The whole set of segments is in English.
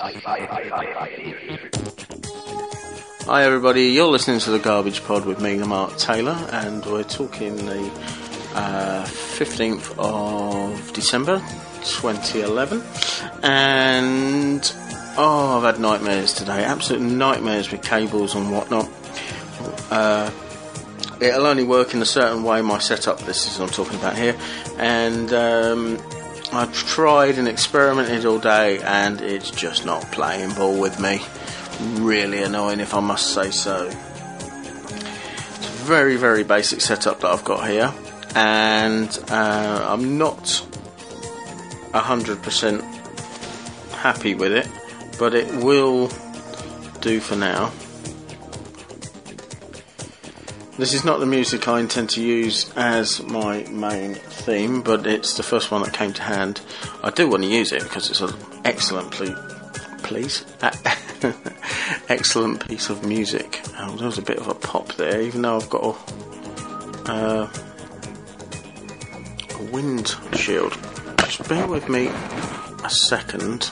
Hi everybody, you're listening to the Garbage Pod with me, Mark Taylor, and we're talking the uh, 15th of December 2011. And oh, I've had nightmares today, absolute nightmares with cables and whatnot. Uh, it'll only work in a certain way, my setup, this is what I'm talking about here, and um, I've tried and experimented all day, and it's just not playing ball with me. Really annoying, if I must say so. It's a very, very basic setup that I've got here, and uh, I'm not 100% happy with it, but it will do for now. This is not the music I intend to use as my main theme, but it's the first one that came to hand. I do want to use it because it's an excellent ple- please excellent piece of music. Oh, there was a bit of a pop there, even though I've got a, uh, a wind shield. Just bear with me a second.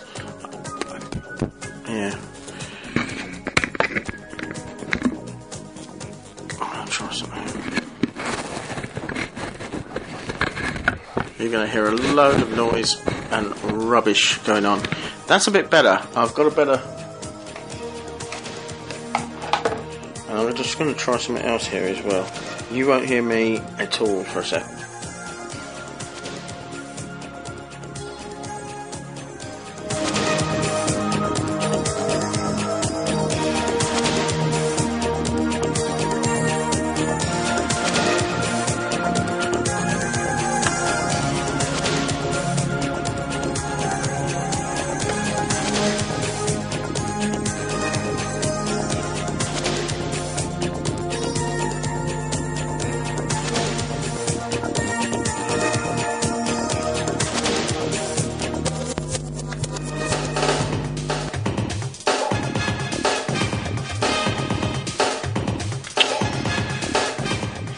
Yeah. You're going to hear a load of noise and rubbish going on. That's a bit better. I've got a better. And I'm just going to try something else here as well. You won't hear me at all for a sec.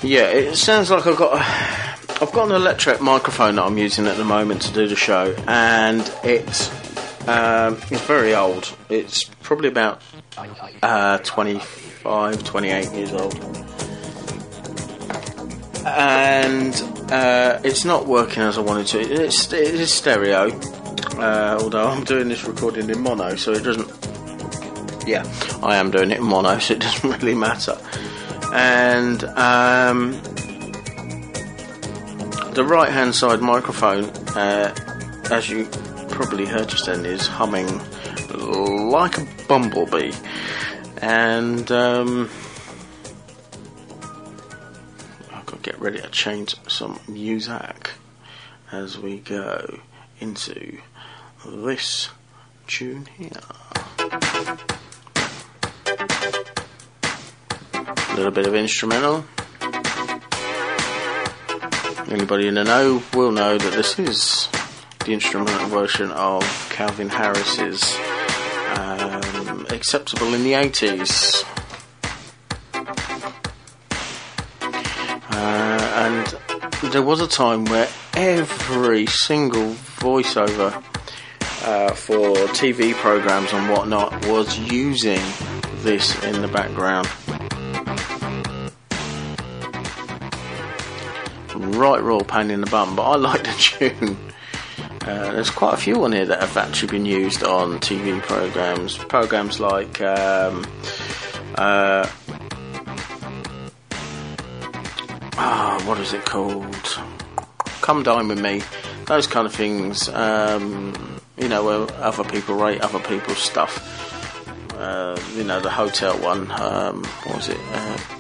Yeah, it sounds like I've got a, I've got an electric microphone that I'm using at the moment to do the show, and it's um, it's very old. It's probably about uh, 25, 28 years old, and uh, it's not working as I wanted to. It's it is stereo, uh, although I'm doing this recording in mono, so it doesn't. Yeah, I am doing it in mono, so it doesn't really matter and um, the right hand side microphone, uh, as you probably heard just then, is humming like a bumblebee. And um, I've got to get ready to change some music as we go into this tune here. Little bit of instrumental. Anybody in the know will know that this is the instrumental version of Calvin Harris's um, Acceptable in the 80s. Uh, and there was a time where every single voiceover uh, for TV programs and whatnot was using this in the background. Right raw pain in the bum, but I like the tune. Uh, there's quite a few on here that have actually been used on TV programs. Programs like um, uh, oh, what is it called? Come Dine with Me. Those kind of things. Um, you know, where other people rate other people's stuff. Uh, you know, the hotel one. Um, what was it?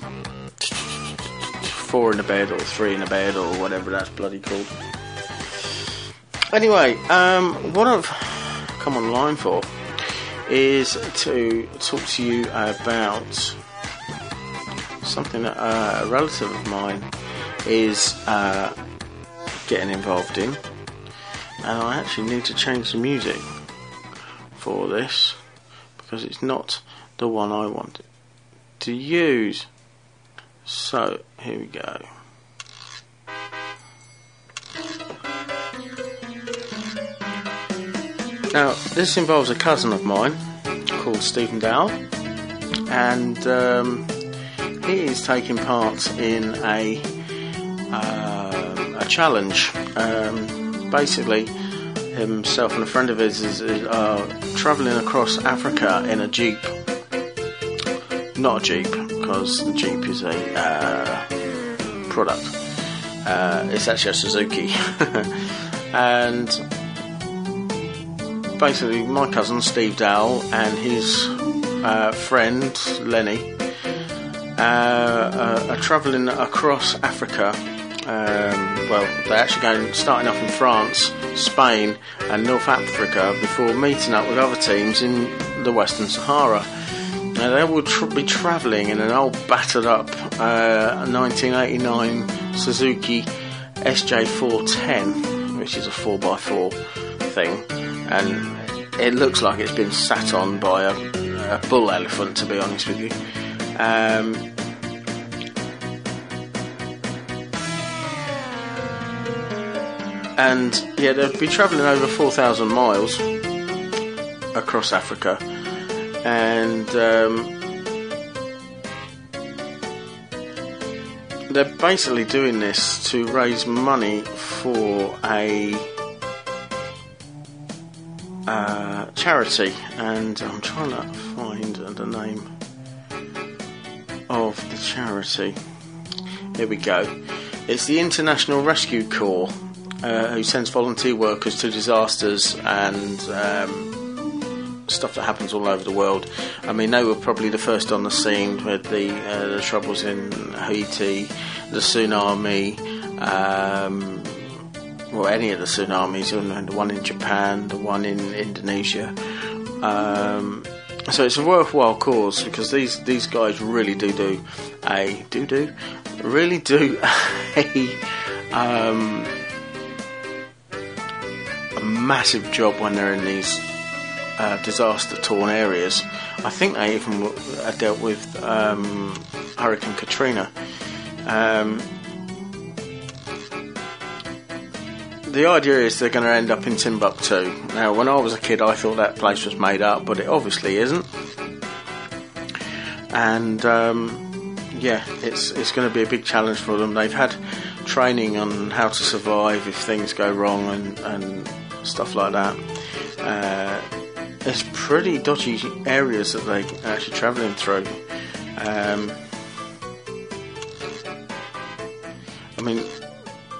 Four in a bed or three in a bed or whatever that's bloody called. Anyway, um, what I've come online for is to talk to you about something that uh, a relative of mine is uh, getting involved in, and I actually need to change the music for this because it's not the one I wanted to use. So, here we go. Now, this involves a cousin of mine called Stephen Dowle, and um, he is taking part in a uh, a challenge. Um, basically, himself and a friend of his is, is, are travelling across Africa in a jeep. Not a jeep, because the jeep is a uh, product. Uh, it's actually a Suzuki, and basically, my cousin Steve Dowle and his uh, friend Lennie uh, uh, are travelling across Africa. Um, well, they're actually going starting off in France, Spain, and North Africa before meeting up with other teams in the Western Sahara. Now, they will be travelling in an old battered up 1989 uh, Suzuki SJ410, which is a 4x4 thing and it looks like it's been sat on by a, a bull elephant, to be honest with you. Um, and yeah, they'll be travelling over 4,000 miles across Africa, and um, they're basically doing this to raise money for a uh, charity, and I'm trying to find the name of the charity. Here we go. It's the International Rescue Corps, uh, who sends volunteer workers to disasters and um, stuff that happens all over the world. I mean, they were probably the first on the scene with the, uh, the troubles in Haiti, the tsunami. Um, well, any of the tsunamis, the one in Japan, the one in Indonesia. Um, so it's a worthwhile cause because these these guys really do do a do do really do a um, a massive job when they're in these uh, disaster torn areas. I think they even dealt with um, Hurricane Katrina. Um, the idea is they're going to end up in Timbuktu. Now, when I was a kid, I thought that place was made up, but it obviously isn't. And um, yeah, it's it's going to be a big challenge for them. They've had training on how to survive if things go wrong and, and stuff like that. Uh, pretty dodgy areas that they're actually travelling through. Um, I mean,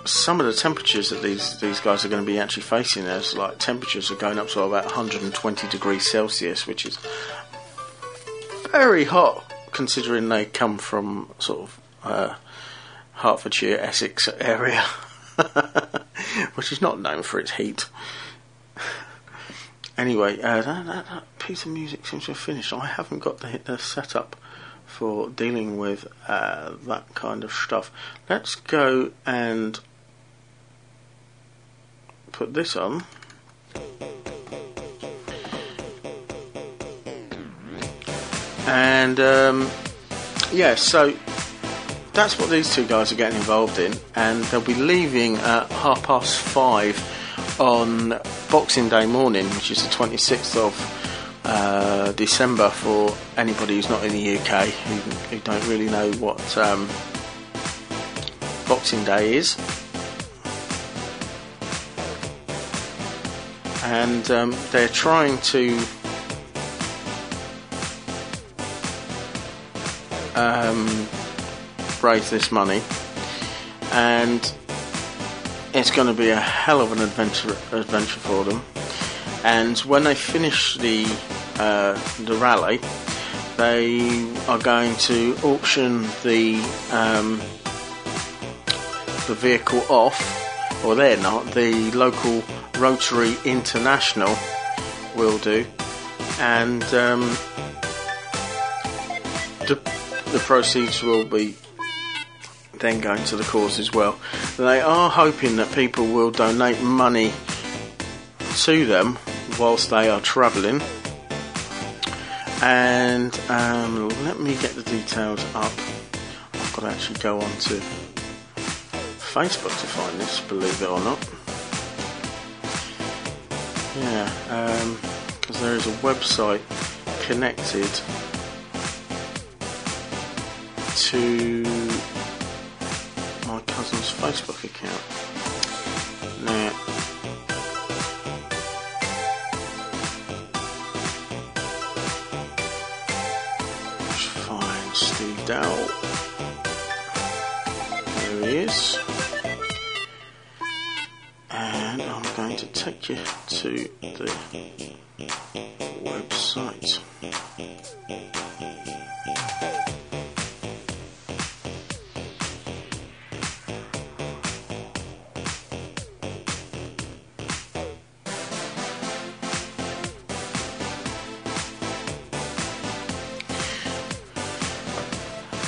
some of the temperatures that these these guys are going to be actually facing, there's like temperatures are going up to about 120 degrees Celsius, which is very hot considering they come from sort of uh, Hertfordshire, Essex area, which is not known for its heat. Anyway, uh, that, that, that, piece of music seems to have finished. I haven't got the, the setup for dealing with uh, that kind of stuff. Let's go and put this on. And um, yeah, so that's what these two guys are getting involved in, and they'll be leaving at half past five on Boxing Day morning, which is the 26th of uh, December. For anybody who's not in the UK who, who don't really know what um, Boxing Day is. and um, they're trying to um, raise this money, and it's going to be a hell of an adventure adventure for them. And when they finish the uh, the rally, they are going to auction the um, the vehicle off, or they're not. The local Rotary International will do, and um, the, the proceeds will be then going to the cause as well. They are hoping that people will donate money to them whilst they are travelling. And um, let me get the details up. I've got to actually go on to Facebook to find this, believe it or not. Yeah, because there is a website connected to my Facebook account. Now, let's find Steve Dowle. There he is. And I'm going to take you to the website.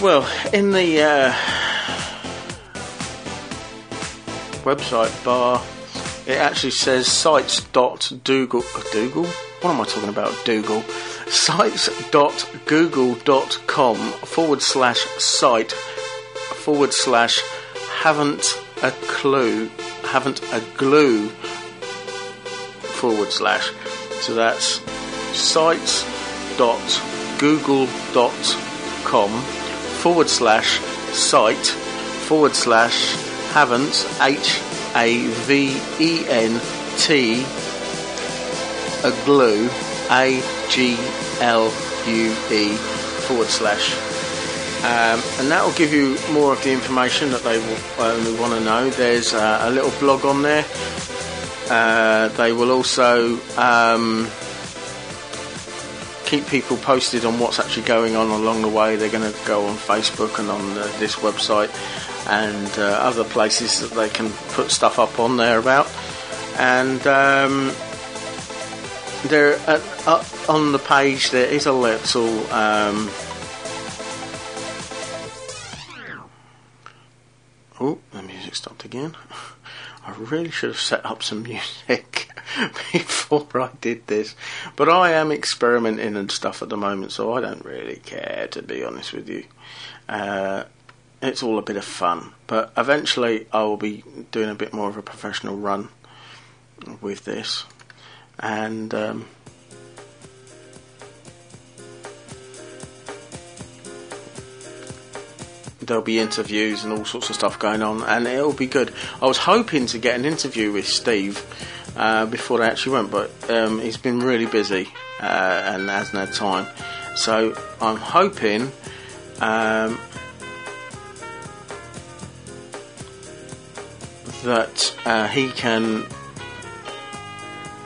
Well, in the uh, website bar, it actually says sites.dougal. Dougal? What am I talking about? Dougal. Sites.google.com forward slash site forward slash haven't a clue, haven't a glue forward slash. So that's sites.google.com forward slash site forward slash haven't H A V E N T a glue A G L U E forward slash. Um, and that will give you more of the information that they will only want to know. There's uh, a little blog on there. Uh, they will also um, keep people posted on what's actually going on along the way. They're going to go on Facebook and on uh, this website and uh, other places that they can put stuff up on there about. And um, there, on the page, there is a little. Um, oh, the music stopped again. I really should have set up some music before I did this. But I am experimenting and stuff at the moment, so I don't really care, to be honest with you. Uh, it's all a bit of fun. But eventually, I will be doing a bit more of a professional run with this. And. Um, there'll be interviews and all sorts of stuff going on, and it'll be good. I was hoping to get an interview with Steve uh, before they actually went, but um, he's been really busy uh, and hasn't had time. So I'm hoping. Um, that uh, he can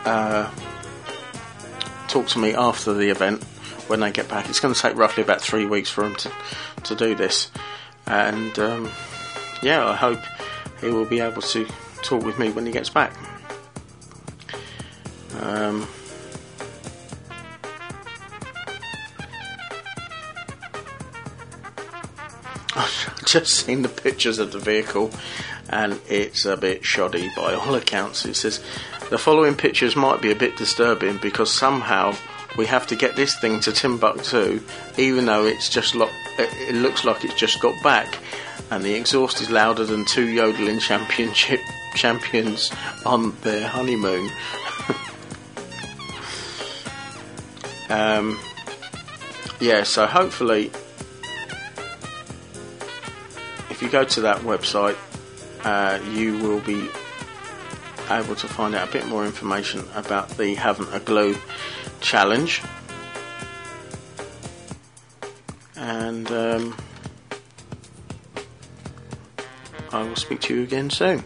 uh, talk to me after the event when they get back. It's going to take roughly about three weeks for him to, to do this and um, yeah, I hope he will be able to talk with me when he gets back. Um, I've just seen the pictures of the vehicle and it's a bit shoddy by all accounts. It says the following pictures might be a bit disturbing because somehow we have to get this thing to Timbuktu, even though it's just lo- it looks like it's just got back, and the exhaust is louder than two yodeling championship champions on their honeymoon. um, yeah, so hopefully, if you go to that website, uh, you will be able to find out a bit more information about the Haven't a Glue challenge. And um, I will speak to you again soon.